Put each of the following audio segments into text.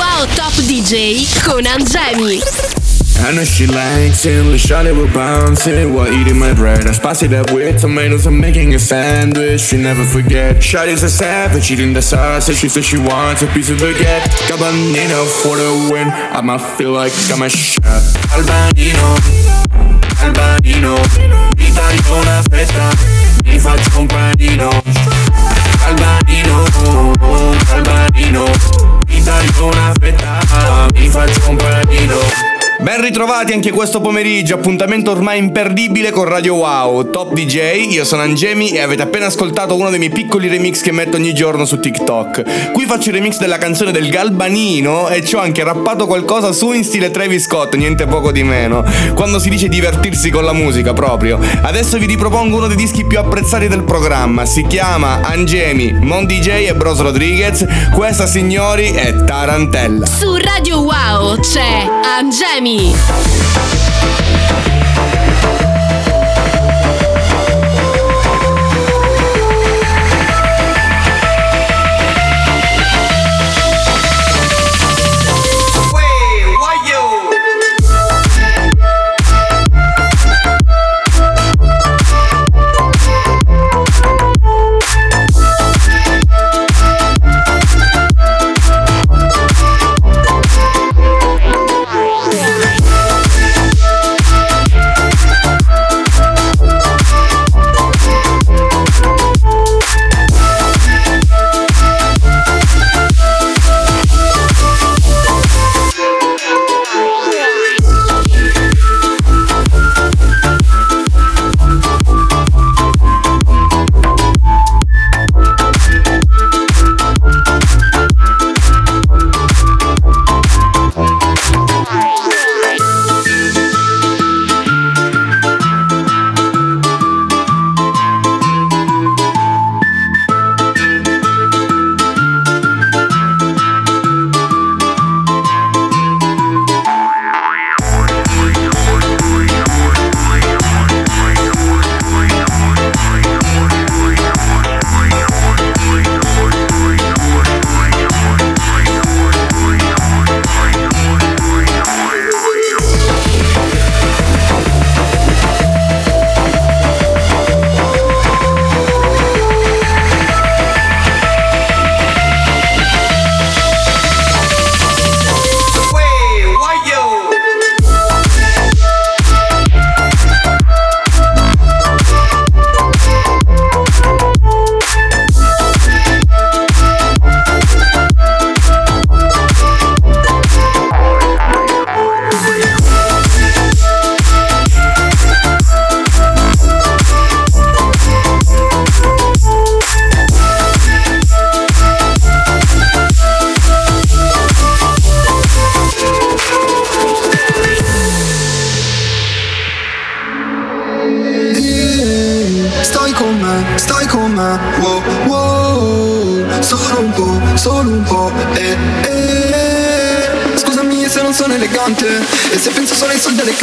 Wow Top DJ con Angemi. I know she likes it, we shot it, we're bouncing. While eating my bread I spice it up with tomatoes, I'm making a sandwich She never forget. Shawty's a savage, eating the sausage. She says she wants a piece of baguette. Cabanino for the win. I might feel like I'm a chef Albanino, Albanino Mi taglio una fetta. Mi faccio un panino Albanino, Albanino Mi taglio una fetta. Mi faccio un panino Ben ritrovati anche questo pomeriggio, appuntamento ormai imperdibile con Radio Wow, Top DJ, io sono Angemi e avete appena ascoltato uno dei miei piccoli remix che metto ogni giorno su TikTok. Qui faccio il remix della canzone del Galbanino e ci ho anche rappato qualcosa su in stile Travis Scott, niente poco di meno, quando si dice divertirsi con la musica proprio. Adesso vi ripropongo uno dei dischi più apprezzati del programma, si chiama Angemi, Mon DJ e Bros Rodriguez, questa signori è Tarantella. Su Radio Wow c'è Angemi. Me.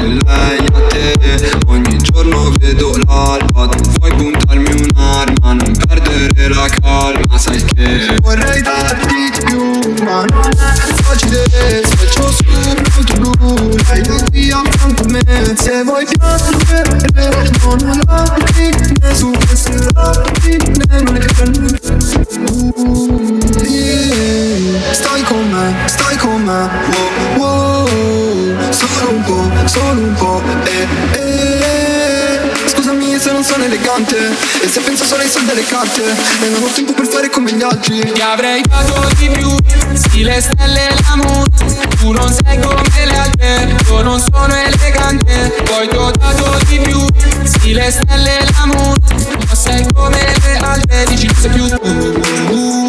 karma e lei a te Ogni giorno vedo l'alba, tu vuoi puntarmi un'arma Non perdere la calma, sai che Vorrei darti di più, ma non è facile Se c'ho su un blu, lei è qui a fianco a me Se vuoi piangere non lacrime su queste lacrime non le prendo uh, yeah. Stai con me, stai con me wow, wow. Po', solo un po' eh, eh. Scusami se non sono elegante E se penso solo ai soldi alle carte E non ho tempo per stare come gli altri. Ti avrei dato di più Stile stelle e la moon Tu non sei come le altre Io non sono elegante. Poi ti ho dato di più Stile stelle e la moon Non sei come le altre Dici che sei più tu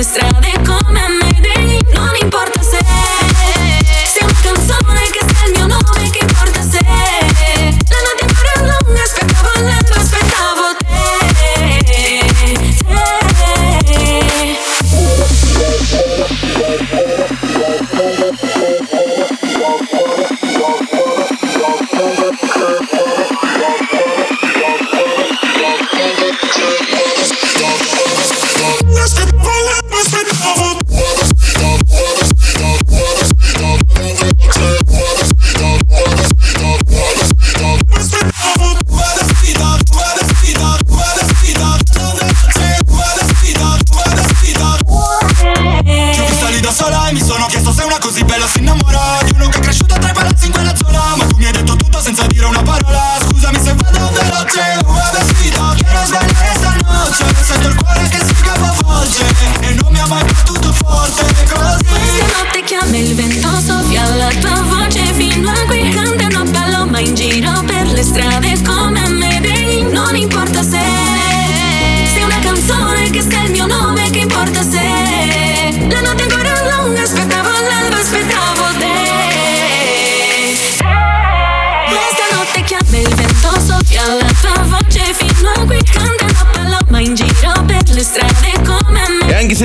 nuestra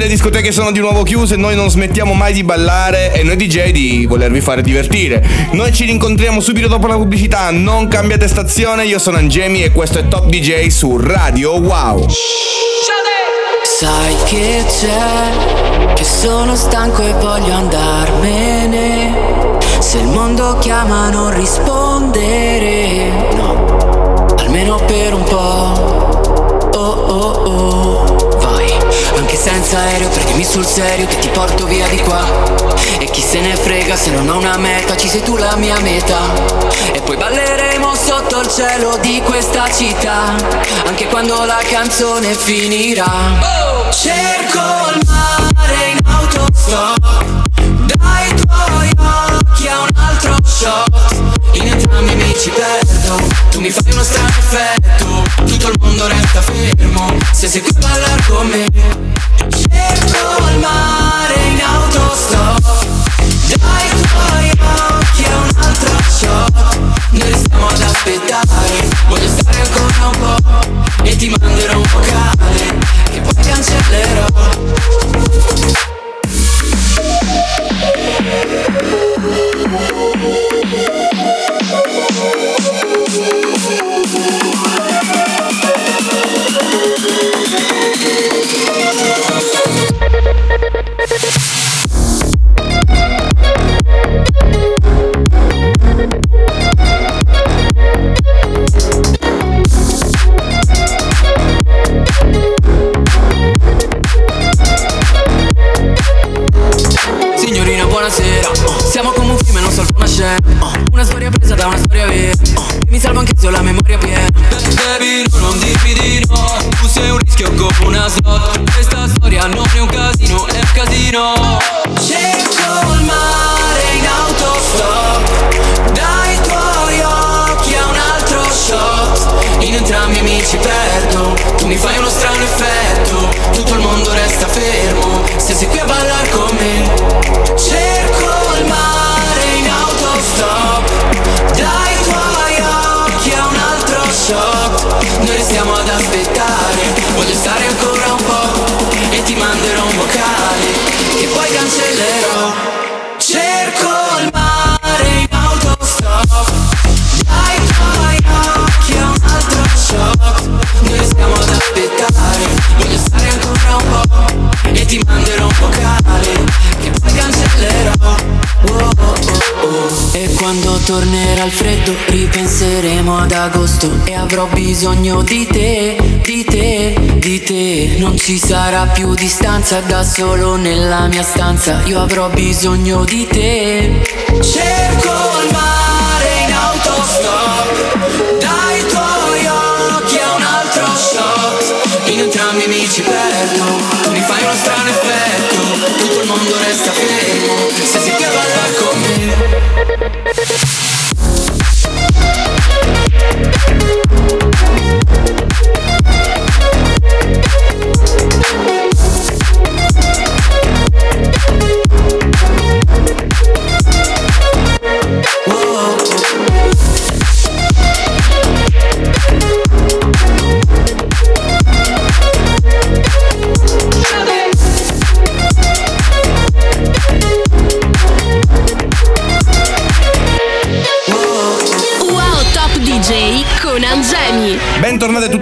le discoteche sono di nuovo chiuse, noi non smettiamo mai di ballare e noi DJ di volervi fare divertire. Noi ci rincontriamo subito dopo la pubblicità, non cambiate stazione, io sono Angemi e questo è Top DJ su Radio Wow. Sai che c'è, che sono stanco e voglio andarmene. Se il mondo chiama non rispondere, no, senza aereo prendimi sul serio che ti porto via di qua. E chi se ne frega se non ho una meta, ci sei tu la mia meta. E poi balleremo sotto il cielo di questa città, anche quando la canzone finirà. Cerco il mare in autostop Dai tuoi occhi a un altro shot In entrambi mi ci perdo Tu mi fai uno strano effetto Tutto il mondo resta fermo. Se sei qui a ballare con me? Cerco il mare in autostop. Dai tuoi occhi a un altro shot. Noi restiamo ad aspettare. Voglio stare ancora un po' E ti manderò un vocale Che poi cancellerò ti manderò un vocale che poi cancellerò. Oh, oh, oh, e quando tornerà il freddo ripenseremo ad agosto e avrò bisogno di te, di te, di te. Non ci sarà più distanza da solo nella mia stanza, io avrò bisogno di te. Cerco il mare in autostop, dai tuoi occhi a un altro shot, in entrambi mi ci perdo. Tutto il mondo resta fermo, se si che balla con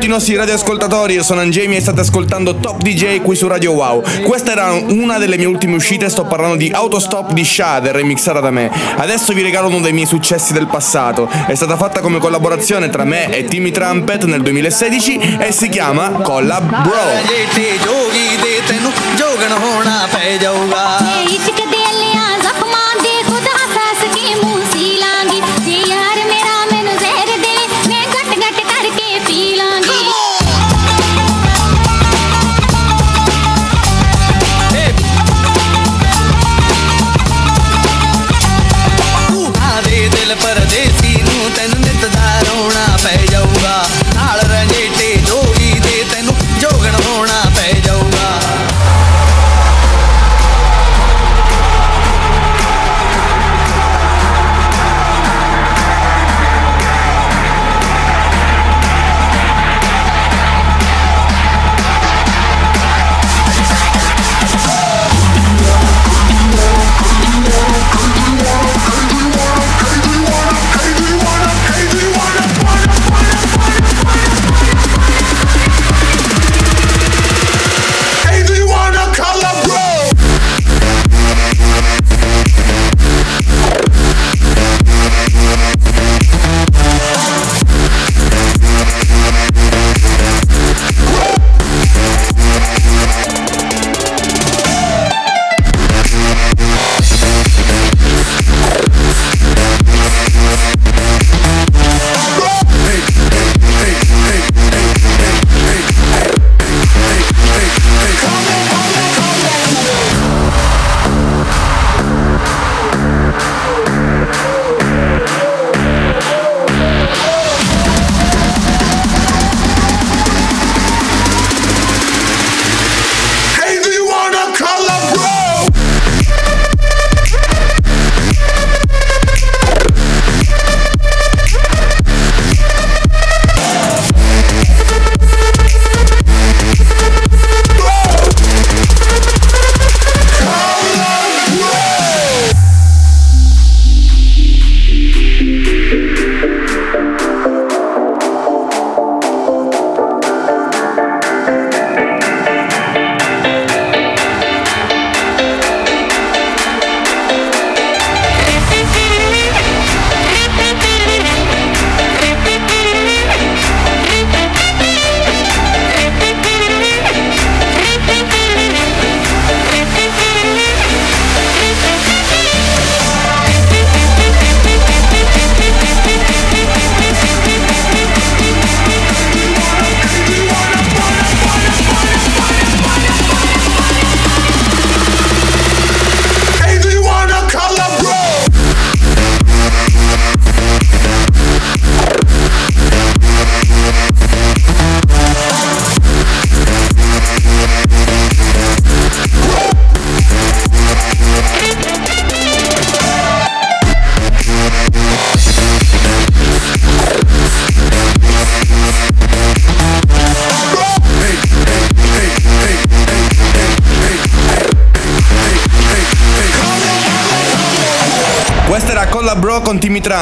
tutti i nostri radioascoltatori, io sono Angemi e state ascoltando Top DJ qui su Radio Wow. Questa era una delle mie ultime uscite, sto parlando di Autostop di Shader, remixata da me. Adesso vi regalo uno dei miei successi del passato. È stata fatta come collaborazione tra me e Timmy Trumpet nel 2016 e si chiama Collab Bro.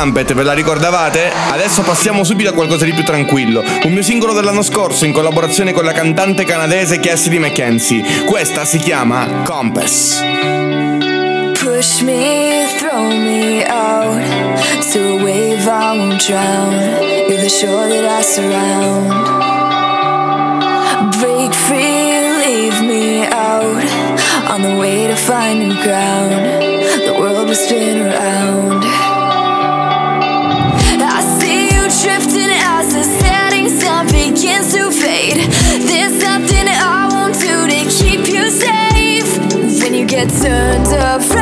Trumpet, ve la ricordavate? Adesso passiamo subito a qualcosa di più tranquillo. Un mio singolo dell'anno scorso in collaborazione con la cantante canadese Cassidy McKenzie. Questa si chiama Compass. Push me, throw me out. To a wave I won't drown. You're the shore that I surround. Break free, leave me out. On the way to find new ground. The world will spin around. it turned a friend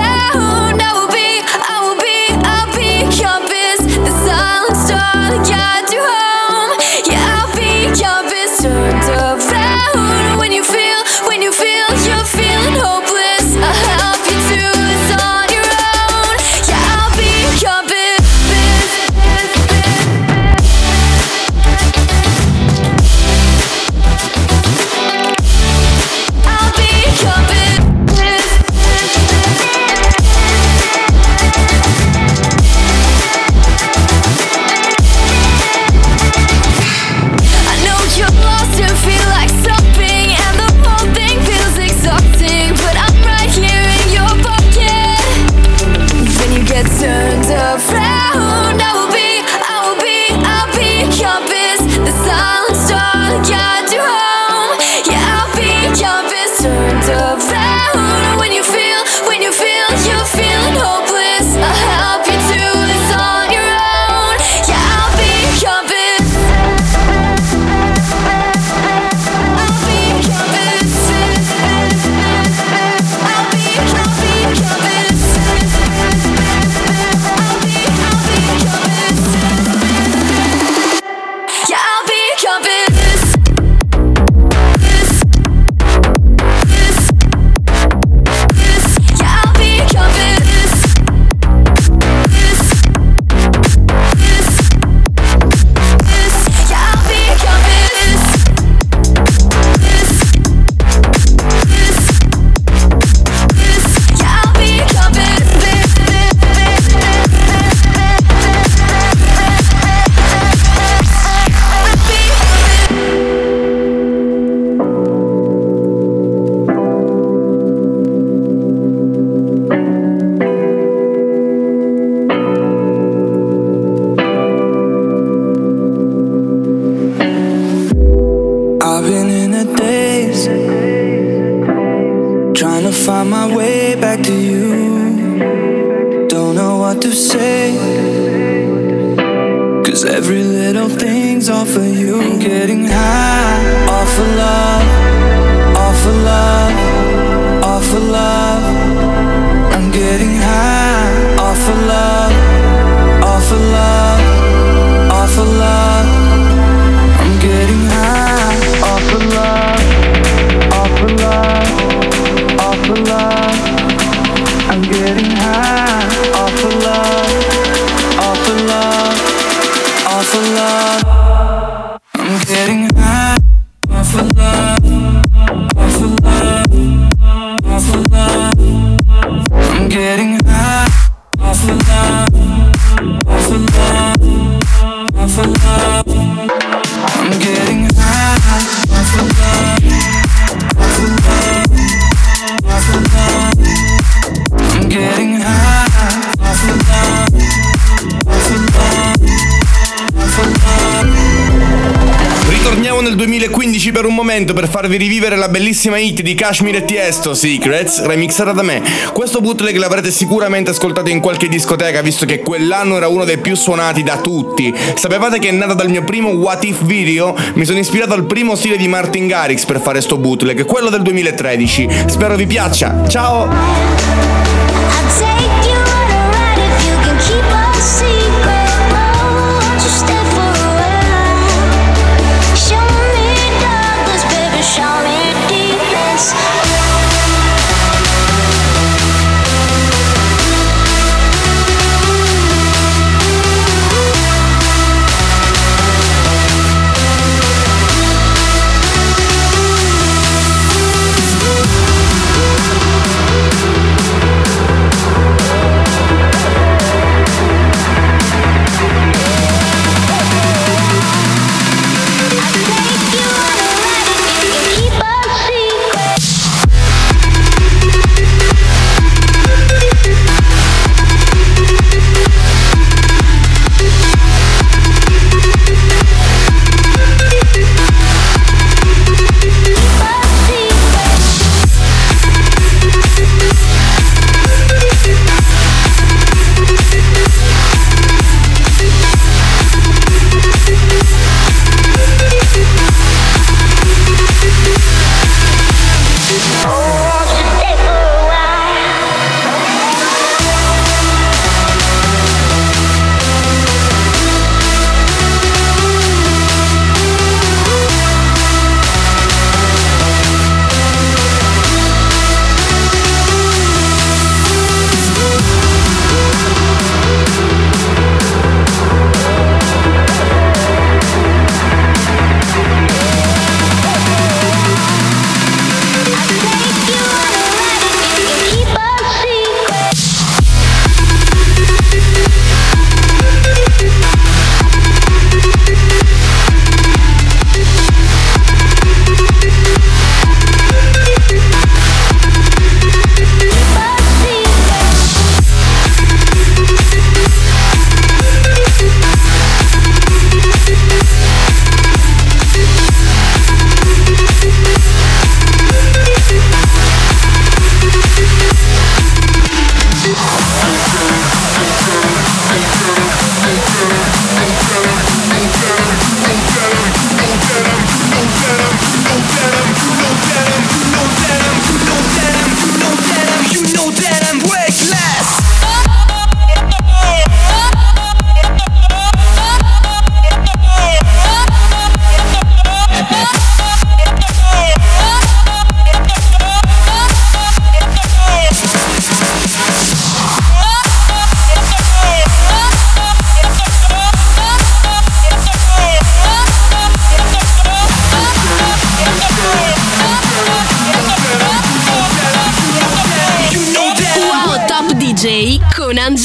farvi rivivere la bellissima hit di Kashmir e Tiesto, Secrets, remixata da me. Questo bootleg l'avrete sicuramente ascoltato in qualche discoteca, visto che quell'anno era uno dei più suonati da tutti. Sapevate che è nata dal mio primo What If video? Mi sono ispirato al primo stile di Martin Garrix per fare sto bootleg, quello del 2013. Spero vi piaccia, ciao!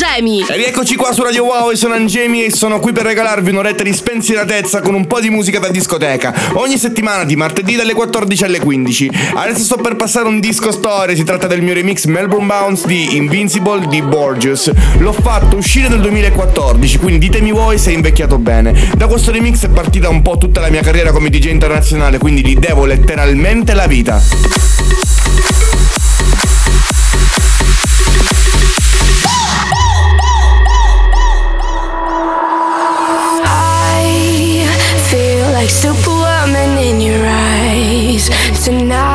Angemi. E rieccoci qua su Radio Wow e sono Angemi e sono qui per regalarvi un'oretta di spensieratezza con un po' di musica da discoteca. Ogni settimana di martedì dalle 14 alle 15. Adesso sto per passare un disco storia, si tratta del mio remix Melbourne Bounce di Invincible di Borges. L'ho fatto uscire nel 2014, quindi ditemi voi se è invecchiato bene. Da questo remix è partita un po' tutta la mia carriera come DJ internazionale, quindi gli devo letteralmente la vita. Like superwoman in your eyes. Tonight,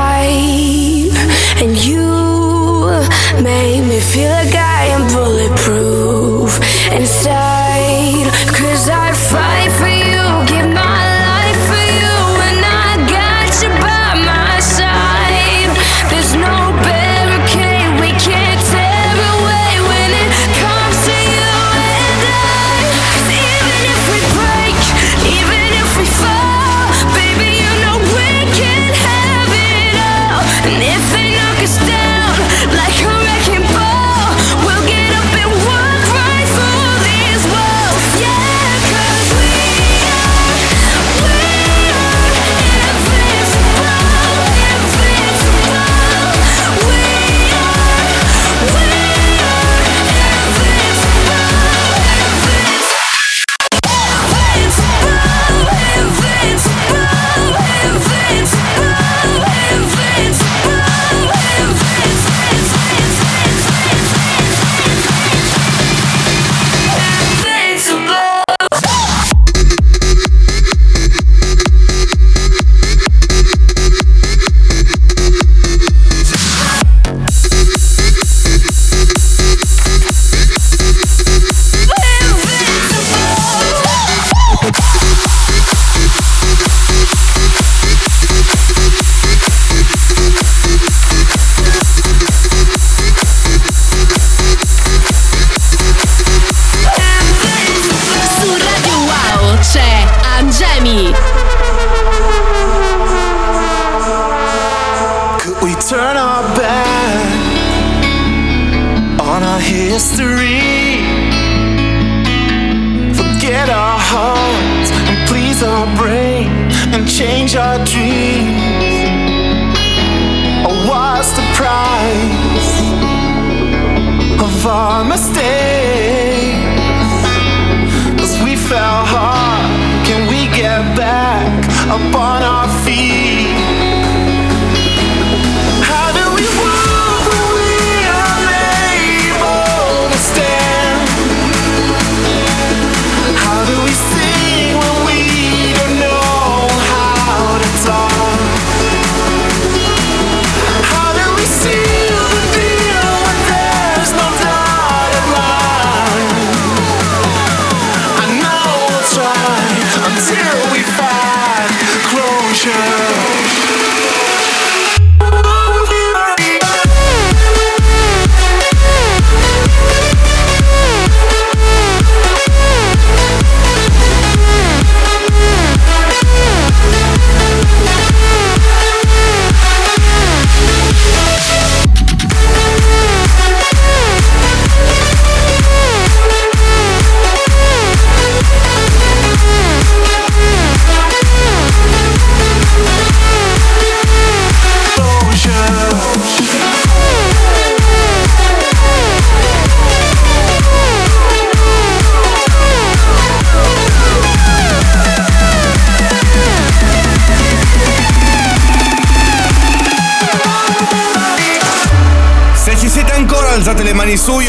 up on our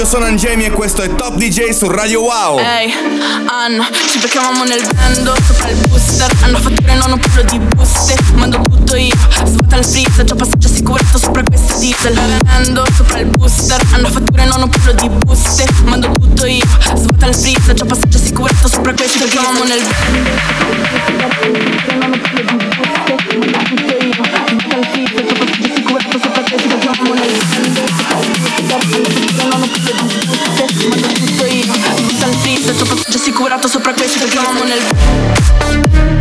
io sono Angemi e questo è Top DJ su Radio Wow. Ehi, Anna, ci beccavamo nel bando Sopra il booster, hanno fatture non un pelo di buste. Mando tutto io, svuota il freezer. Già passaggio assicurato sopra questa diesel. Bando sopra il booster, hanno fatture non un pelo di buste. Mando tutto io, svuota il freezer. Già passaggio assicurato sopra questa diesel. Ci beccavamo nel Già assicurato sopra questo Ci beccavamo nel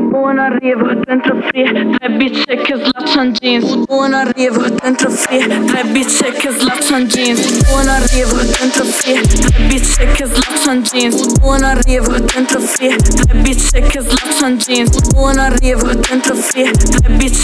slaccian jeans Buon arrivo, dentro free Tre bizze che slaccian jeans. Buon arrivo, dentro free Tre bizze che slaccian jeans. Buon arrivo, dentro free Tre bizze che slaccian jeans. Buon arrivo, dentro free Tre bizze che slaccian jeans. Buon arrivo, dentro free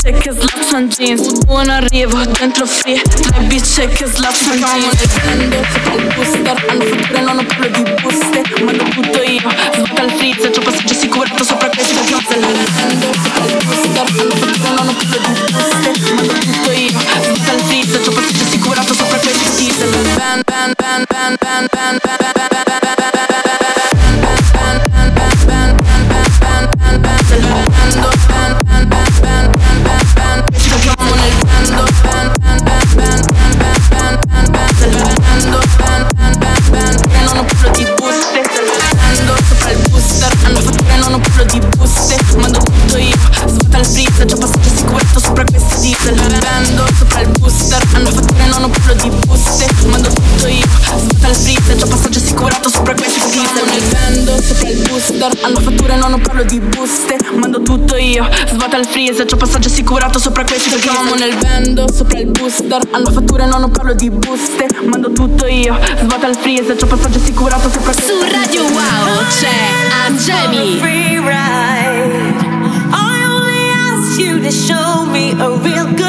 Bizze che slaccian jeans Buon arrivo, dentro free Tre bizze che slaccian jeans Vendo sopra il booster Hanno fatture non ho parlo di buste Mando tutto io Svuota il freezer C'ho passaggio assicurato sopra questa diesel Vendo sopra il booster Hanno fatture non ho parlo di buste Mando tutto io Svuota il freezer C'ho passaggio assicurato sopra questa diesel Van, van, van, van, van, van, van, van, Il freezer Già passaggio assicurato sopra questa diesel Vendo sopra il booster. Hanno fatture non ho parlo di buste. Mando tutto io Svuota il freezer Già passaggio assicurato sopra questa diesel Vendo sopra il booster. Hanno fatture non ho parlo di buste. Mando tutto io Svuota il freezer. C'ho passaggio assicurato sopra questa diesel nel vendo sopra il booster. Hanno fatture non ho parlo di buste. Mando tutto io Svuota il freezer. C'ho passaggio assicurato sopra questa Su Radio Wow c'è Angemi. free ride. I only asked you to show me a real good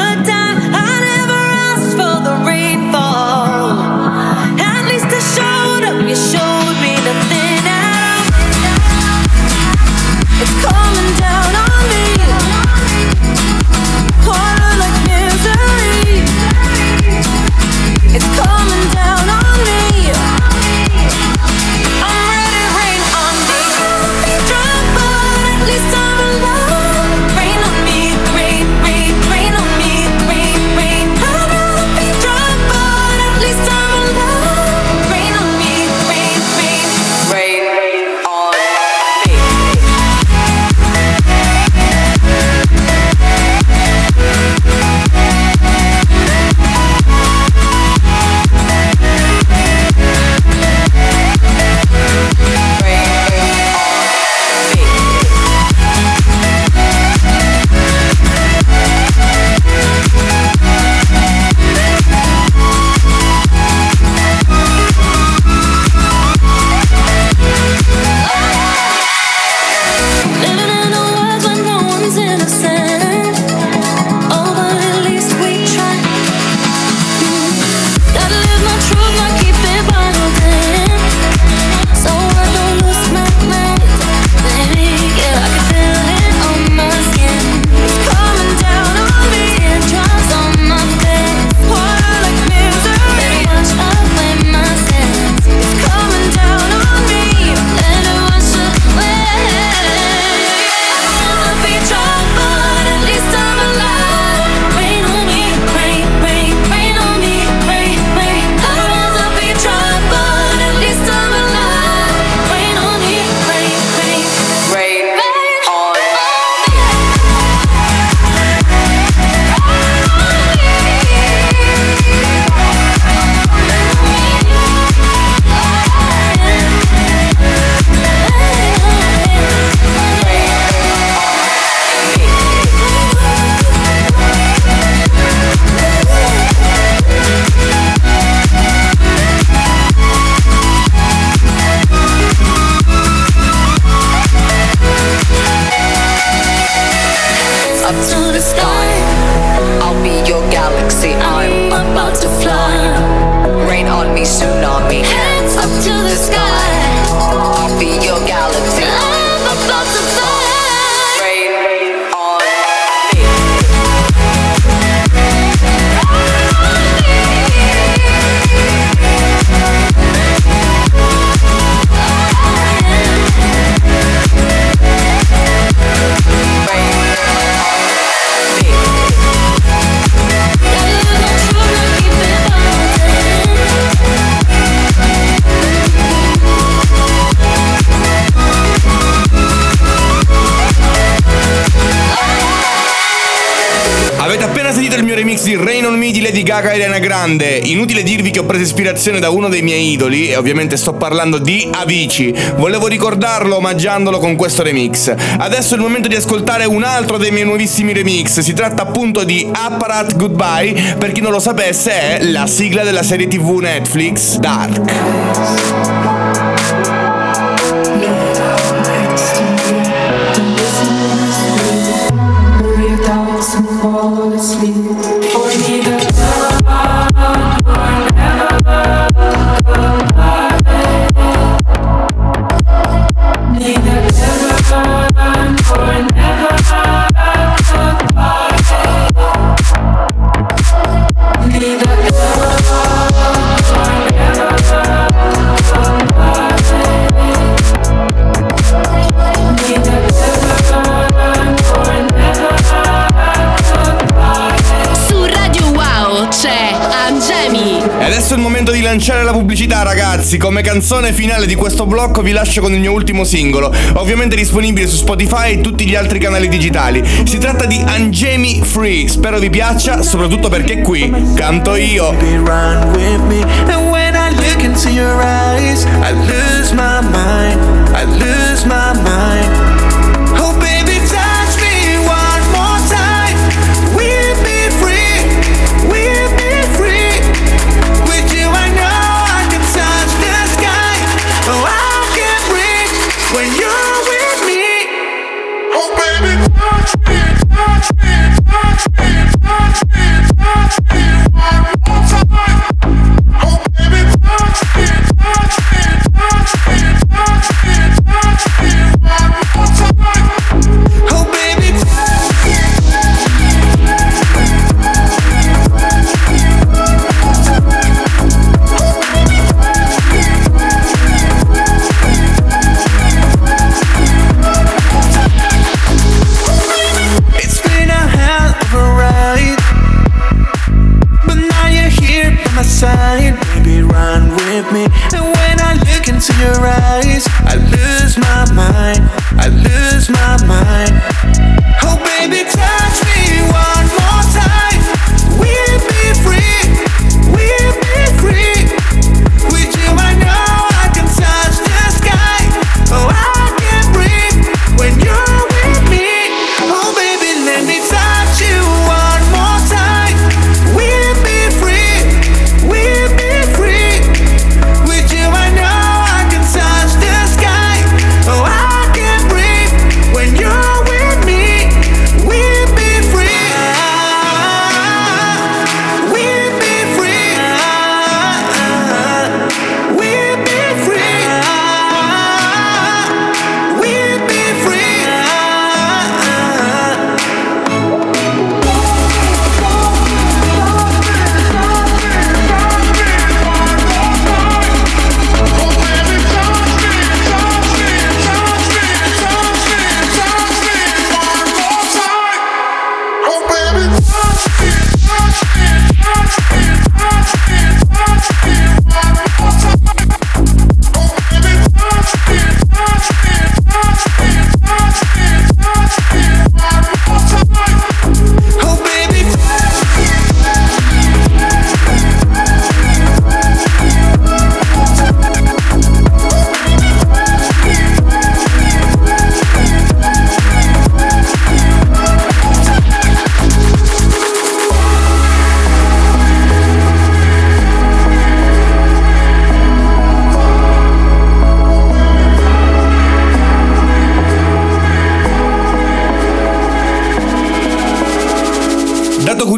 di Rain on Me di Lady Gaga e Ariana Grande. Inutile dirvi che ho preso ispirazione da uno dei miei idoli, e ovviamente sto parlando di Avicii. Volevo ricordarlo omaggiandolo con questo remix. Adesso è il momento di ascoltare un altro dei miei nuovissimi remix. Si tratta appunto di Apparat Goodbye. Per chi non lo sapesse, è la sigla della serie TV Netflix Dark. Or neither love nor never love. Il momento di lanciare la pubblicità, ragazzi. Come canzone finale di questo blocco vi lascio con il mio ultimo singolo, ovviamente disponibile su Spotify e tutti gli altri canali digitali. Si tratta di Angemi Free. Spero vi piaccia, soprattutto perché qui canto io. I lose my mind. I lose my mind.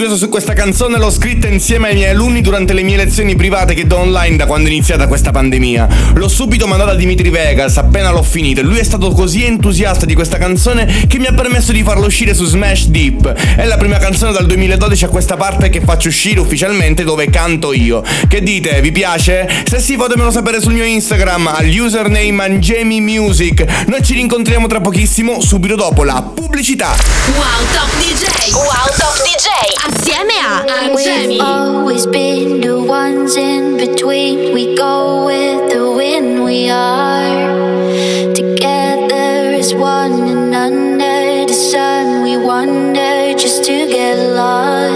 Curioso su questa canzone l'ho scritta insieme ai miei alunni durante le mie lezioni private che do online da quando è iniziata questa pandemia. L'ho subito mandata a Dimitri Vegas appena l'ho finita e lui è stato così entusiasta di questa canzone che mi ha permesso di farla uscire su Smash Deep. È la prima canzone dal 2012 a questa parte che faccio uscire ufficialmente dove canto io. Che dite? Vi piace? Se sì fatemelo sapere sul mio Instagram al username Angemi Music. Noi ci rincontriamo tra pochissimo subito dopo la pubblicità. Wow Top DJ. Wow Top DJ. Assieme a Angemi. We've always been the ones in between. We go with the wind. We are together as one, and under the sun, we wander just to get lost.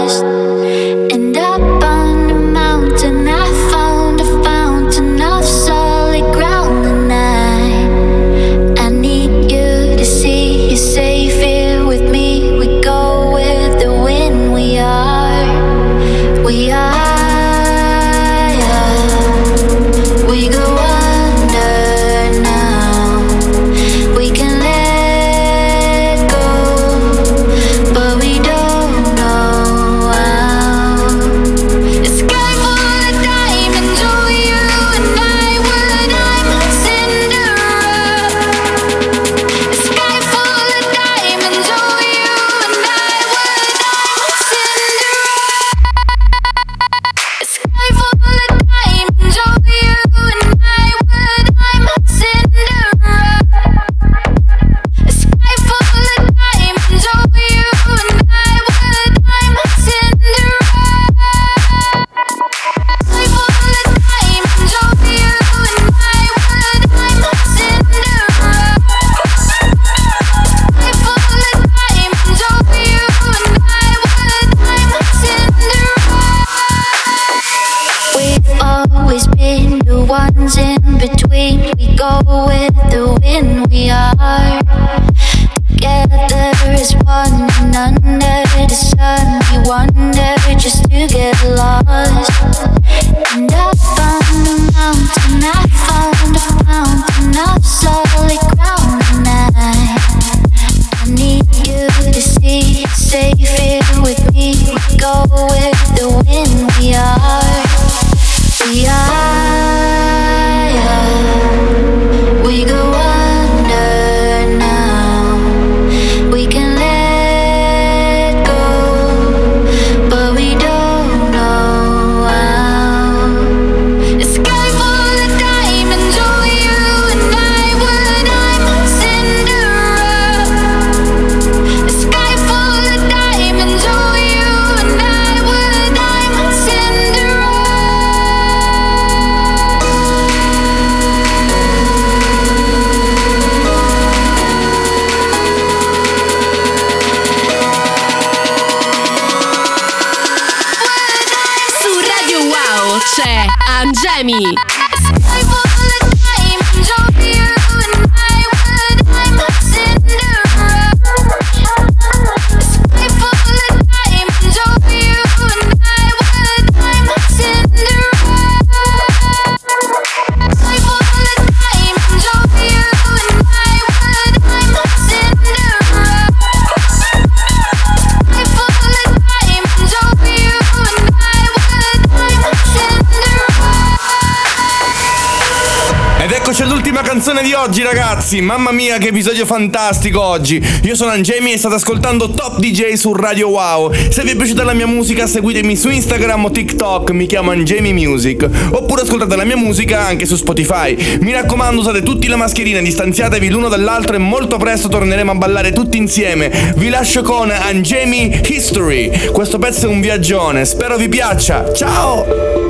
Oggi ragazzi. Mamma mia che episodio fantastico oggi. Io sono Angemi e state ascoltando Top DJ su Radio Wow. Se vi è piaciuta la mia musica seguitemi su Instagram o TikTok. Mi chiamo Angemi Music. Oppure ascoltate la mia musica anche su Spotify. Mi raccomando usate tutti la mascherina Distanziatevi l'uno dall'altro e molto presto torneremo a ballare tutti insieme. Vi lascio con Angemi History. Questo pezzo è un viaggione. Spero vi piaccia. Ciao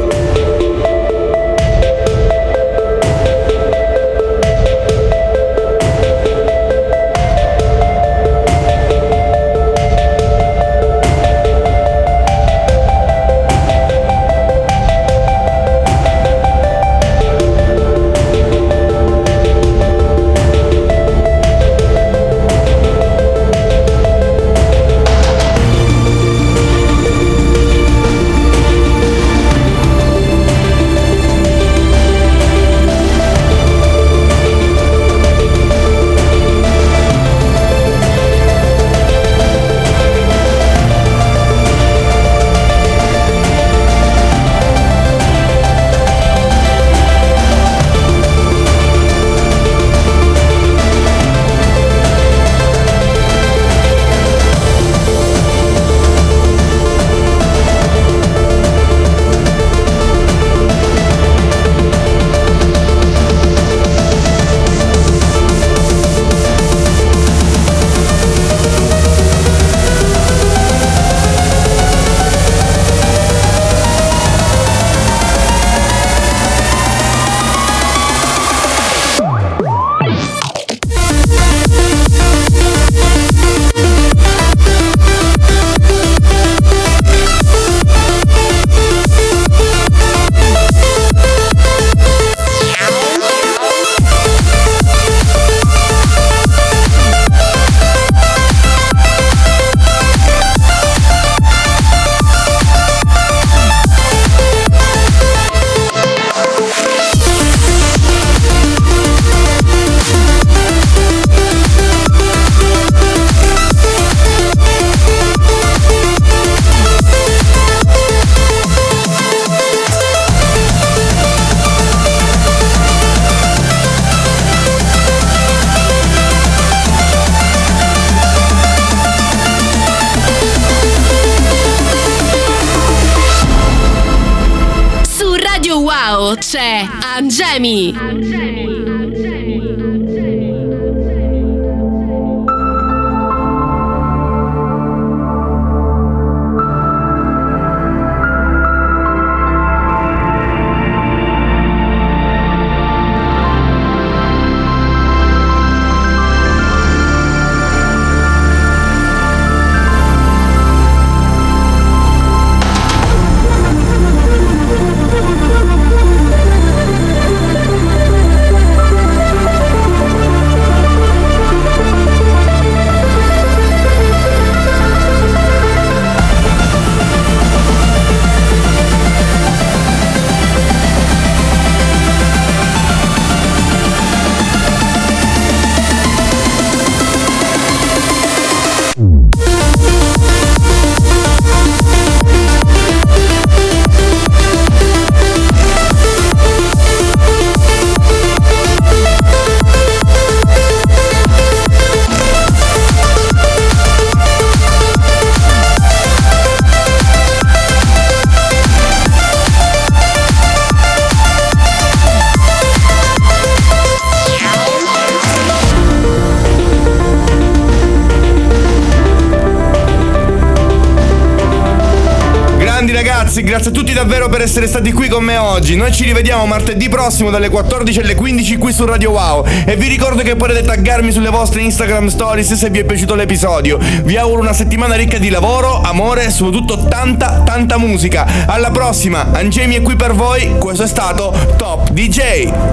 Noi ci rivediamo martedì prossimo dalle 14 alle 15 qui su Radio Wow. E vi ricordo che potete taggarmi sulle vostre Instagram stories se vi è piaciuto l'episodio. Vi auguro una settimana ricca di lavoro, amore e soprattutto tanta, tanta musica. Alla prossima, Angemi è qui per voi. Questo è stato Top DJ.